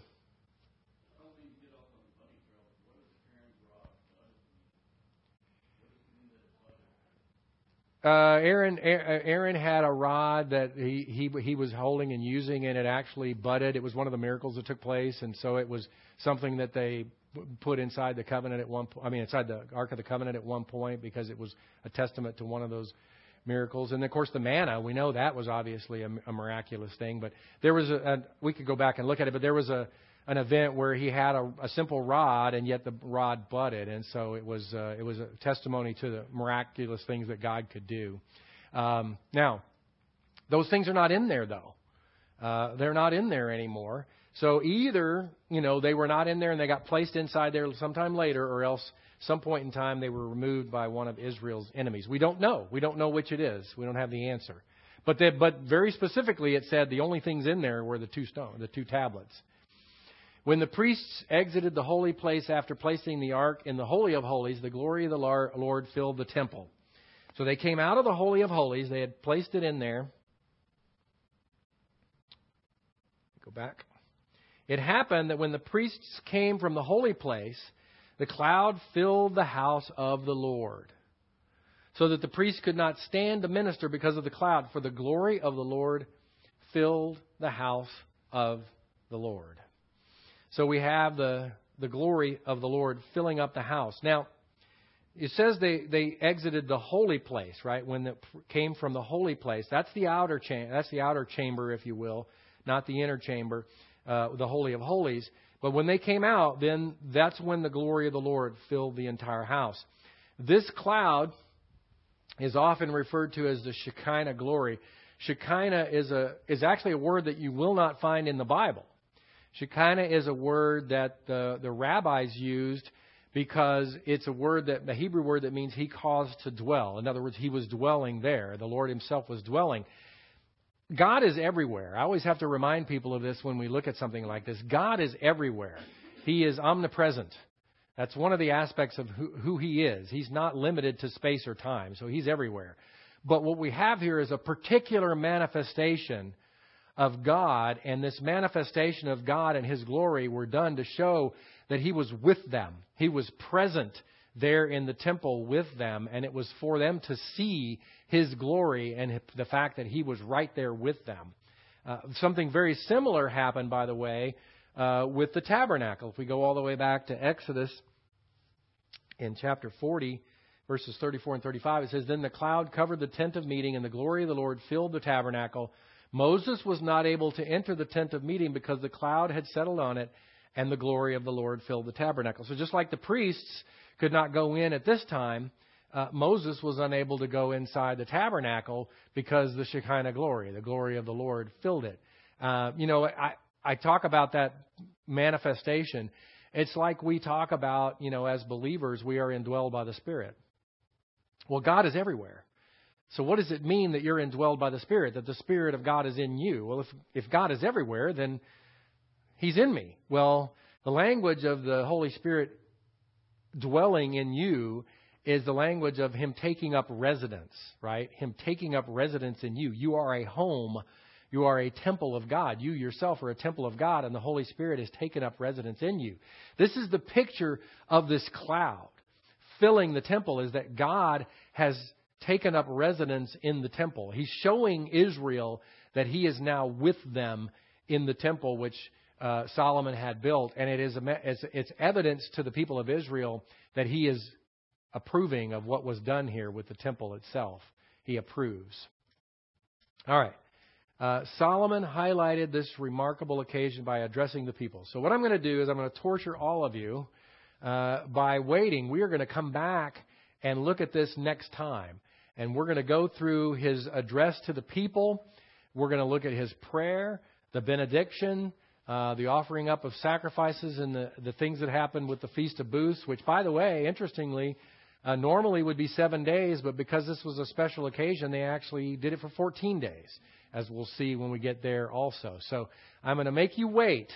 Uh, Aaron Aaron had a rod that he, he he was holding and using, and it actually budded. It was one of the miracles that took place, and so it was something that they put inside the covenant at one. I mean, inside the Ark of the Covenant at one point because it was a testament to one of those miracles. And of course, the manna we know that was obviously a, a miraculous thing. But there was a, a we could go back and look at it, but there was a an event where he had a, a simple rod and yet the rod budded, and so it was uh, it was a testimony to the miraculous things that God could do. Um, now, those things are not in there though. Uh, they're not in there anymore. So either you know they were not in there and they got placed inside there sometime later, or else some point in time they were removed by one of Israel's enemies. We don't know. We don't know which it is. We don't have the answer. But they, but very specifically, it said the only things in there were the two stone, the two tablets. When the priests exited the holy place after placing the ark in the Holy of Holies, the glory of the Lord filled the temple. So they came out of the Holy of Holies, they had placed it in there. Go back. It happened that when the priests came from the holy place, the cloud filled the house of the Lord, so that the priests could not stand to minister because of the cloud, for the glory of the Lord filled the house of the Lord. So we have the, the glory of the Lord filling up the house. Now, it says they, they exited the holy place, right? When it came from the holy place. That's the outer chamber, that's the outer chamber, if you will, not the inner chamber, uh, the holy of holies. But when they came out, then that's when the glory of the Lord filled the entire house. This cloud is often referred to as the Shekinah glory. Shekinah is a is actually a word that you will not find in the Bible. Shekinah is a word that the, the rabbis used because it's a word that, the Hebrew word that means he caused to dwell. In other words, he was dwelling there. The Lord himself was dwelling. God is everywhere. I always have to remind people of this when we look at something like this. God is everywhere. He is omnipresent. That's one of the aspects of who, who he is. He's not limited to space or time, so he's everywhere. But what we have here is a particular manifestation of God, and this manifestation of God and His glory were done to show that He was with them. He was present there in the temple with them, and it was for them to see His glory and the fact that He was right there with them. Uh, something very similar happened, by the way, uh, with the tabernacle. If we go all the way back to Exodus in chapter 40, verses 34 and 35, it says, Then the cloud covered the tent of meeting, and the glory of the Lord filled the tabernacle. Moses was not able to enter the tent of meeting because the cloud had settled on it and the glory of the Lord filled the tabernacle. So just like the priests could not go in at this time, uh, Moses was unable to go inside the tabernacle because the Shekinah glory, the glory of the Lord, filled it. Uh, you know, I, I talk about that manifestation. It's like we talk about, you know, as believers, we are indwelled by the Spirit. Well, God is everywhere. So, what does it mean that you're indwelled by the Spirit, that the Spirit of God is in you? Well, if, if God is everywhere, then He's in me. Well, the language of the Holy Spirit dwelling in you is the language of Him taking up residence, right? Him taking up residence in you. You are a home. You are a temple of God. You yourself are a temple of God, and the Holy Spirit has taken up residence in you. This is the picture of this cloud filling the temple, is that God has taken up residence in the temple. He's showing Israel that He is now with them in the temple, which uh, Solomon had built, and it is it's, evidence to the people of Israel that He is approving of what was done here with the temple itself. He approves. All right. Uh, Solomon highlighted this remarkable occasion by addressing the people. So, what I'm going to do is I'm going to torture all of you uh, by waiting. We are going to come back and look at this next time. And we're going to go through his address to the people. We're going to look at his prayer, the benediction, uh, the offering up of sacrifices, and the, the things that happened with the Feast of Booths, which, by the way, interestingly, uh, normally would be seven days, but because this was a special occasion, they actually did it for 14 days, as we'll see when we get there also. So I'm going to make you wait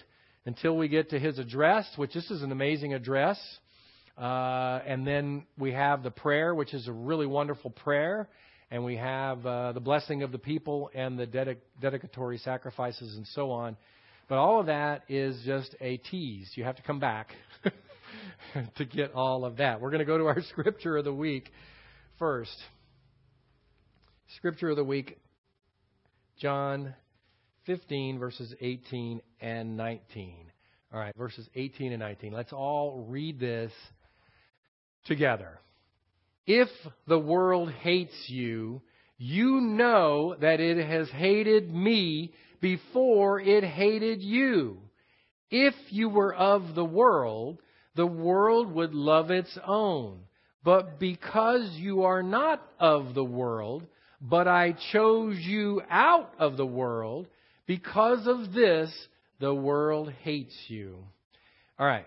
until we get to his address, which this is an amazing address. Uh, and then we have the prayer, which is a really wonderful prayer. And we have uh, the blessing of the people and the dedic- dedicatory sacrifices and so on. But all of that is just a tease. You have to come back to get all of that. We're going to go to our scripture of the week first. Scripture of the week, John 15, verses 18 and 19. All right, verses 18 and 19. Let's all read this together. If the world hates you, you know that it has hated me before it hated you. If you were of the world, the world would love its own. But because you are not of the world, but I chose you out of the world, because of this, the world hates you. All right.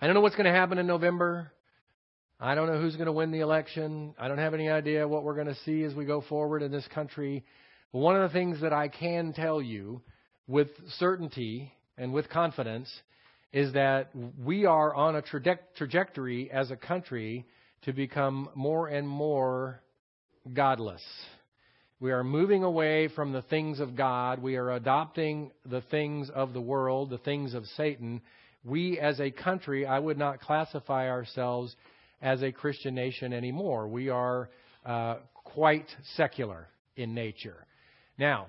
I don't know what's going to happen in November. I don't know who's going to win the election. I don't have any idea what we're going to see as we go forward in this country. But one of the things that I can tell you with certainty and with confidence is that we are on a trajectory as a country to become more and more godless. We are moving away from the things of God. We are adopting the things of the world, the things of Satan. We, as a country, I would not classify ourselves as a Christian nation anymore. We are uh, quite secular in nature. Now,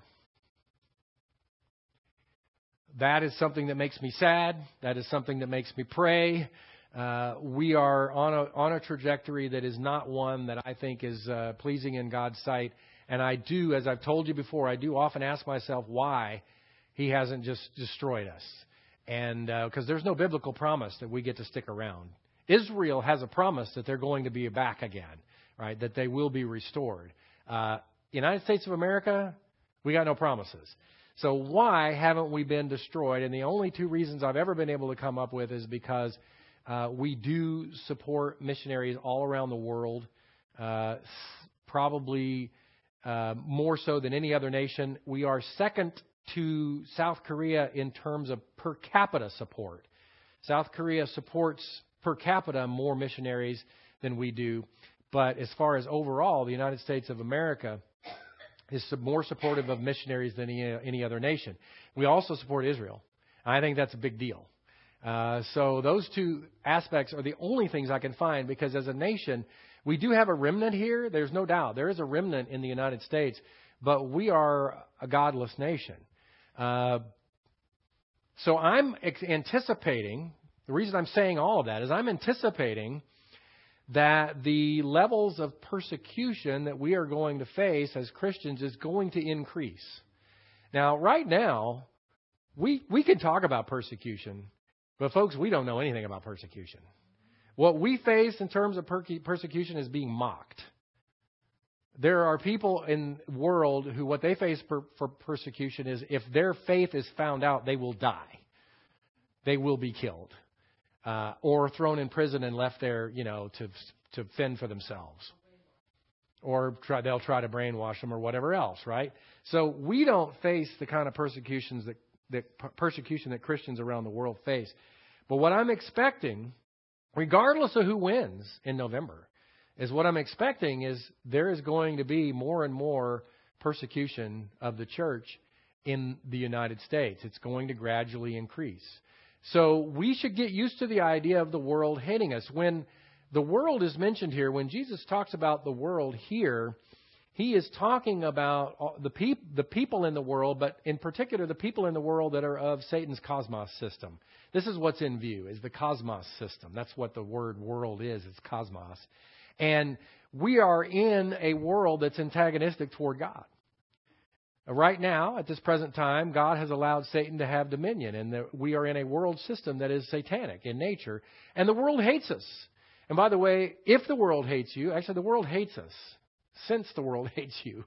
that is something that makes me sad. That is something that makes me pray. Uh, we are on a, on a trajectory that is not one that I think is uh, pleasing in God's sight. And I do, as I've told you before, I do often ask myself why He hasn't just destroyed us. And because uh, there's no biblical promise that we get to stick around. Israel has a promise that they're going to be back again, right? That they will be restored. Uh, United States of America, we got no promises. So why haven't we been destroyed? And the only two reasons I've ever been able to come up with is because uh, we do support missionaries all around the world, uh, probably uh, more so than any other nation. We are second to South Korea in terms of per capita support. South Korea supports per capita more missionaries than we do, but as far as overall, the United States of America is more supportive of missionaries than any, other nation. We also support Israel. I think that's a big deal. Uh, so those two aspects are the only things I can find because as a nation, we do have a remnant here. There's no doubt. There is a remnant in the United States, but we are a godless nation. Uh, so I'm anticipating, the reason I'm saying all of that is I'm anticipating that the levels of persecution that we are going to face as Christians is going to increase. Now, right now, we, we can talk about persecution, but folks, we don't know anything about persecution. What we face in terms of per- persecution is being mocked. There are people in the world who what they face per, for persecution is if their faith is found out, they will die. They will be killed uh, or thrown in prison and left there, you know, to to fend for themselves, or try, they'll try to brainwash them or whatever else, right? So we don't face the kind of persecutions that that persecution that Christians around the world face. But what I'm expecting regardless of who wins in November, is what I'm expecting is there is going to be more and more persecution of the church in the United States. It's going to gradually increase. So we should get used to the idea of the world hating us. When the world is mentioned here, when Jesus talks about the world here, he is talking about the, peop- the people in the world, but in particular the people in the world that are of Satan's cosmos system. This is what's in view, is the cosmos system. That's what the word world is, it's cosmos. And we are in a world that's antagonistic toward God. Right now, at this present time, God has allowed Satan to have dominion, and we are in a world system that is satanic in nature, and the world hates us. And by the way, if the world hates you, actually, the world hates us since the world hates you.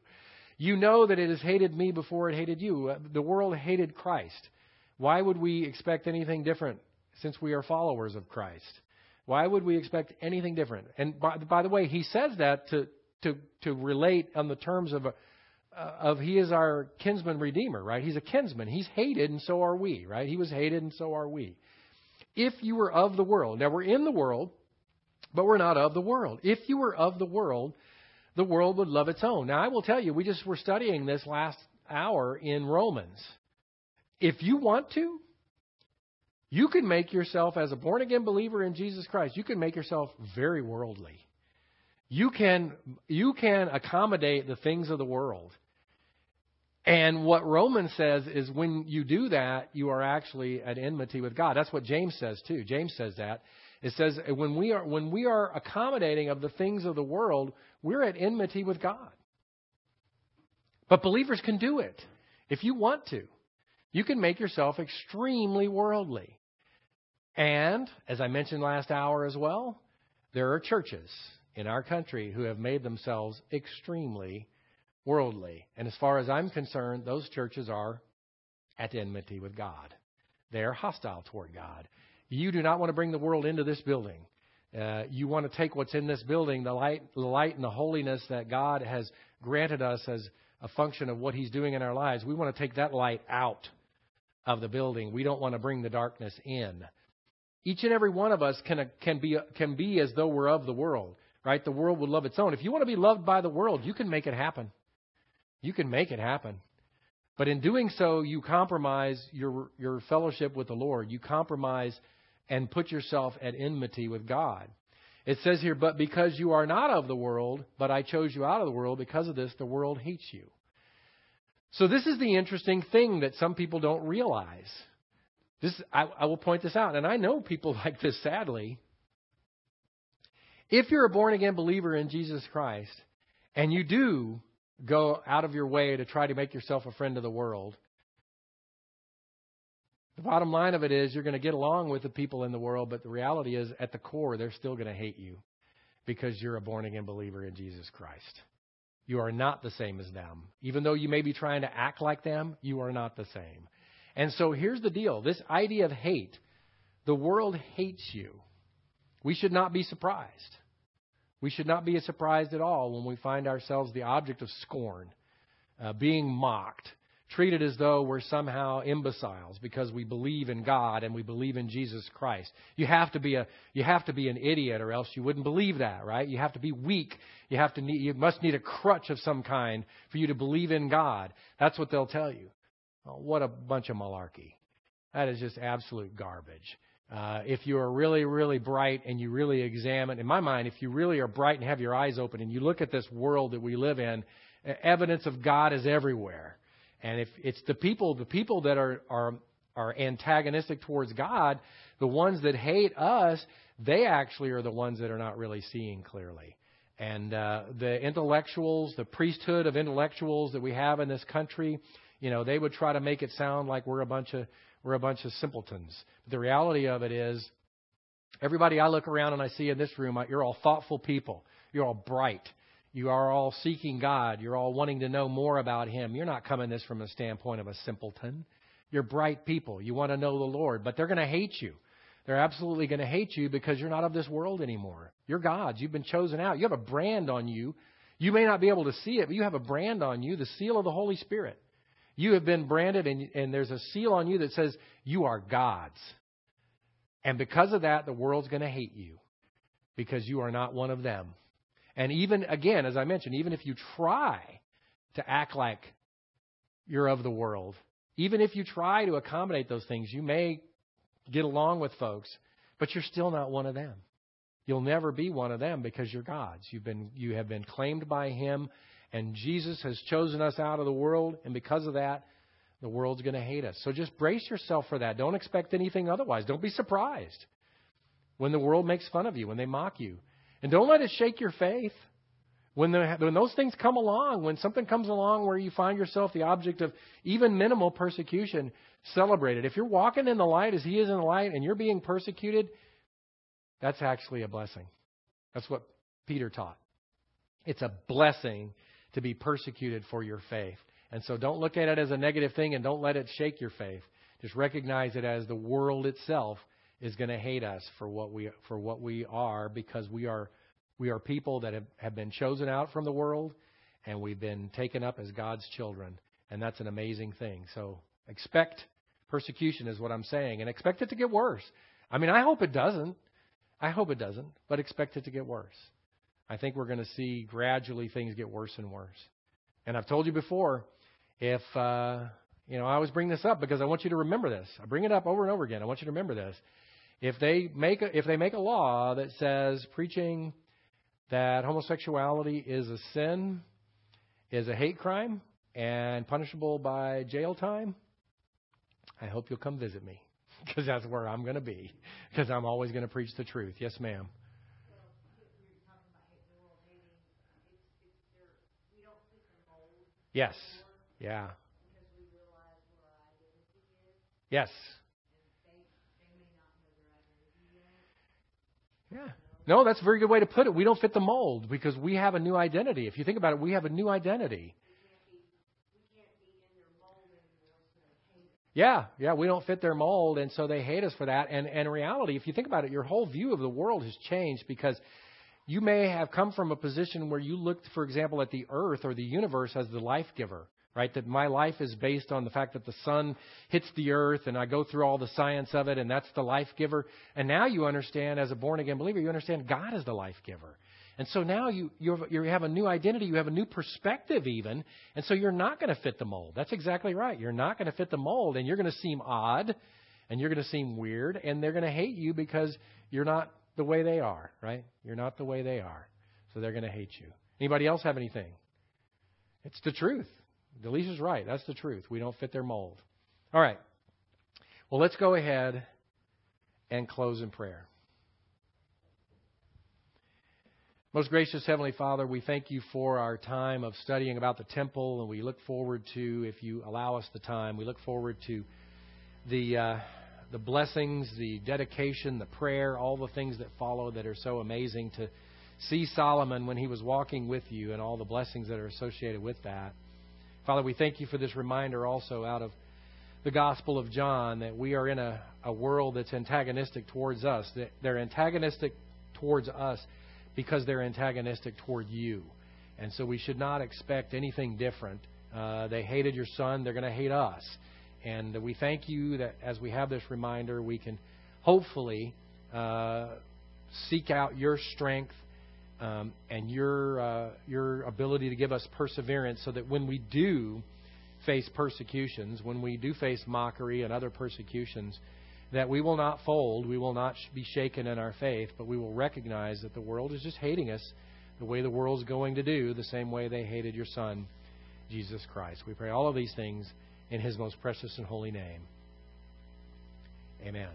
You know that it has hated me before it hated you. Uh, the world hated Christ. Why would we expect anything different since we are followers of Christ? Why would we expect anything different? And by, by the way, he says that to, to, to relate on the terms of, a, uh, of he is our kinsman redeemer, right? He's a kinsman. He's hated, and so are we, right? He was hated, and so are we. If you were of the world, now we're in the world, but we're not of the world. If you were of the world, the world would love its own. Now, I will tell you, we just were studying this last hour in Romans. If you want to, you can make yourself, as a born again believer in Jesus Christ, you can make yourself very worldly. You can, you can accommodate the things of the world. And what Romans says is when you do that, you are actually at enmity with God. That's what James says too. James says that. It says when we are when we are accommodating of the things of the world, we're at enmity with God. But believers can do it if you want to. You can make yourself extremely worldly. And, as I mentioned last hour as well, there are churches in our country who have made themselves extremely worldly. And as far as I'm concerned, those churches are at enmity with God. They are hostile toward God. You do not want to bring the world into this building. Uh, you want to take what's in this building, the light, the light and the holiness that God has granted us as a function of what He's doing in our lives. We want to take that light out of the building. We don't want to bring the darkness in. Each and every one of us can, can, be, can be as though we're of the world, right? The world would love its own. If you want to be loved by the world, you can make it happen. You can make it happen. But in doing so, you compromise your, your fellowship with the Lord. You compromise and put yourself at enmity with God. It says here, but because you are not of the world, but I chose you out of the world, because of this, the world hates you. So this is the interesting thing that some people don't realize. This, I, I will point this out, and I know people like this sadly. If you're a born again believer in Jesus Christ, and you do go out of your way to try to make yourself a friend of the world, the bottom line of it is you're going to get along with the people in the world, but the reality is at the core, they're still going to hate you because you're a born again believer in Jesus Christ. You are not the same as them. Even though you may be trying to act like them, you are not the same. And so here's the deal this idea of hate the world hates you. We should not be surprised. We should not be surprised at all when we find ourselves the object of scorn, uh, being mocked, treated as though we're somehow imbeciles because we believe in God and we believe in Jesus Christ. You have to be a you have to be an idiot or else you wouldn't believe that, right? You have to be weak. You have to need you must need a crutch of some kind for you to believe in God. That's what they'll tell you. Oh, what a bunch of malarkey. That is just absolute garbage. Uh, if you are really, really bright and you really examine, in my mind, if you really are bright and have your eyes open and you look at this world that we live in, evidence of God is everywhere. And if it's the people, the people that are, are, are antagonistic towards God, the ones that hate us, they actually are the ones that are not really seeing clearly. And uh, the intellectuals, the priesthood of intellectuals that we have in this country, you know, they would try to make it sound like we're a bunch of we're a bunch of simpletons. But the reality of it is, everybody I look around and I see in this room, you're all thoughtful people. You're all bright. You are all seeking God. You're all wanting to know more about Him. You're not coming this from the standpoint of a simpleton. You're bright people. You want to know the Lord, but they're going to hate you. They're absolutely going to hate you because you're not of this world anymore. You're God's. You've been chosen out. You have a brand on you. You may not be able to see it, but you have a brand on you, the seal of the Holy Spirit. You have been branded, and, and there's a seal on you that says, You are God's. And because of that, the world's going to hate you because you are not one of them. And even, again, as I mentioned, even if you try to act like you're of the world, even if you try to accommodate those things, you may get along with folks, but you're still not one of them. You'll never be one of them because you're God's. You've been, you have been claimed by Him, and Jesus has chosen us out of the world, and because of that, the world's going to hate us. So just brace yourself for that. Don't expect anything otherwise. Don't be surprised when the world makes fun of you, when they mock you. And don't let it shake your faith. When, the, when those things come along, when something comes along where you find yourself the object of even minimal persecution, celebrate it. If you're walking in the light as He is in the light and you're being persecuted, that's actually a blessing. That's what Peter taught. It's a blessing to be persecuted for your faith. And so don't look at it as a negative thing and don't let it shake your faith. Just recognize it as the world itself is going to hate us for what we for what we are because we are we are people that have, have been chosen out from the world and we've been taken up as God's children. And that's an amazing thing. So expect persecution is what I'm saying and expect it to get worse. I mean, I hope it doesn't. I hope it doesn't, but expect it to get worse. I think we're going to see gradually things get worse and worse. And I've told you before, if uh, you know, I always bring this up because I want you to remember this. I bring it up over and over again. I want you to remember this. If they make a, if they make a law that says preaching that homosexuality is a sin, is a hate crime, and punishable by jail time, I hope you'll come visit me because that's where I'm going to be because I'm always going to preach the truth. Yes, ma'am. Yes. Yeah. Yes. Yeah. No, that's a very good way to put it. We don't fit the mold because we have a new identity. If you think about it, we have a new identity. Yeah, yeah, we don't fit their mold, and so they hate us for that. And, and in reality, if you think about it, your whole view of the world has changed because you may have come from a position where you looked, for example, at the earth or the universe as the life giver right? That my life is based on the fact that the sun hits the earth and I go through all the science of it and that's the life giver. And now you understand, as a born again believer, you understand God is the life giver. And so now you, you have, you have a new identity, you have a new perspective even, and so you're not going to fit the mold. That's exactly right. You're not going to fit the mold and you're going to seem odd and you're going to seem weird and they're going to hate you because you're not the way they are, right? You're not the way they are. So they're going to hate you. Anybody else have anything? It's the truth. Delisha's right. That's the truth. We don't fit their mold. All right. Well, let's go ahead and close in prayer. Most gracious Heavenly Father, we thank you for our time of studying about the temple, and we look forward to, if you allow us the time, we look forward to the uh, the blessings, the dedication, the prayer, all the things that follow that are so amazing to see Solomon when he was walking with you, and all the blessings that are associated with that. Father, we thank you for this reminder also out of the Gospel of John that we are in a, a world that's antagonistic towards us. That they're antagonistic towards us because they're antagonistic toward you. And so we should not expect anything different. Uh, they hated your son, they're going to hate us. And we thank you that as we have this reminder, we can hopefully uh, seek out your strength um, and your uh, your ability to give us perseverance, so that when we do face persecutions, when we do face mockery and other persecutions, that we will not fold, we will not be shaken in our faith, but we will recognize that the world is just hating us the way the world's going to do, the same way they hated your Son, Jesus Christ. We pray all of these things in His most precious and holy name. Amen.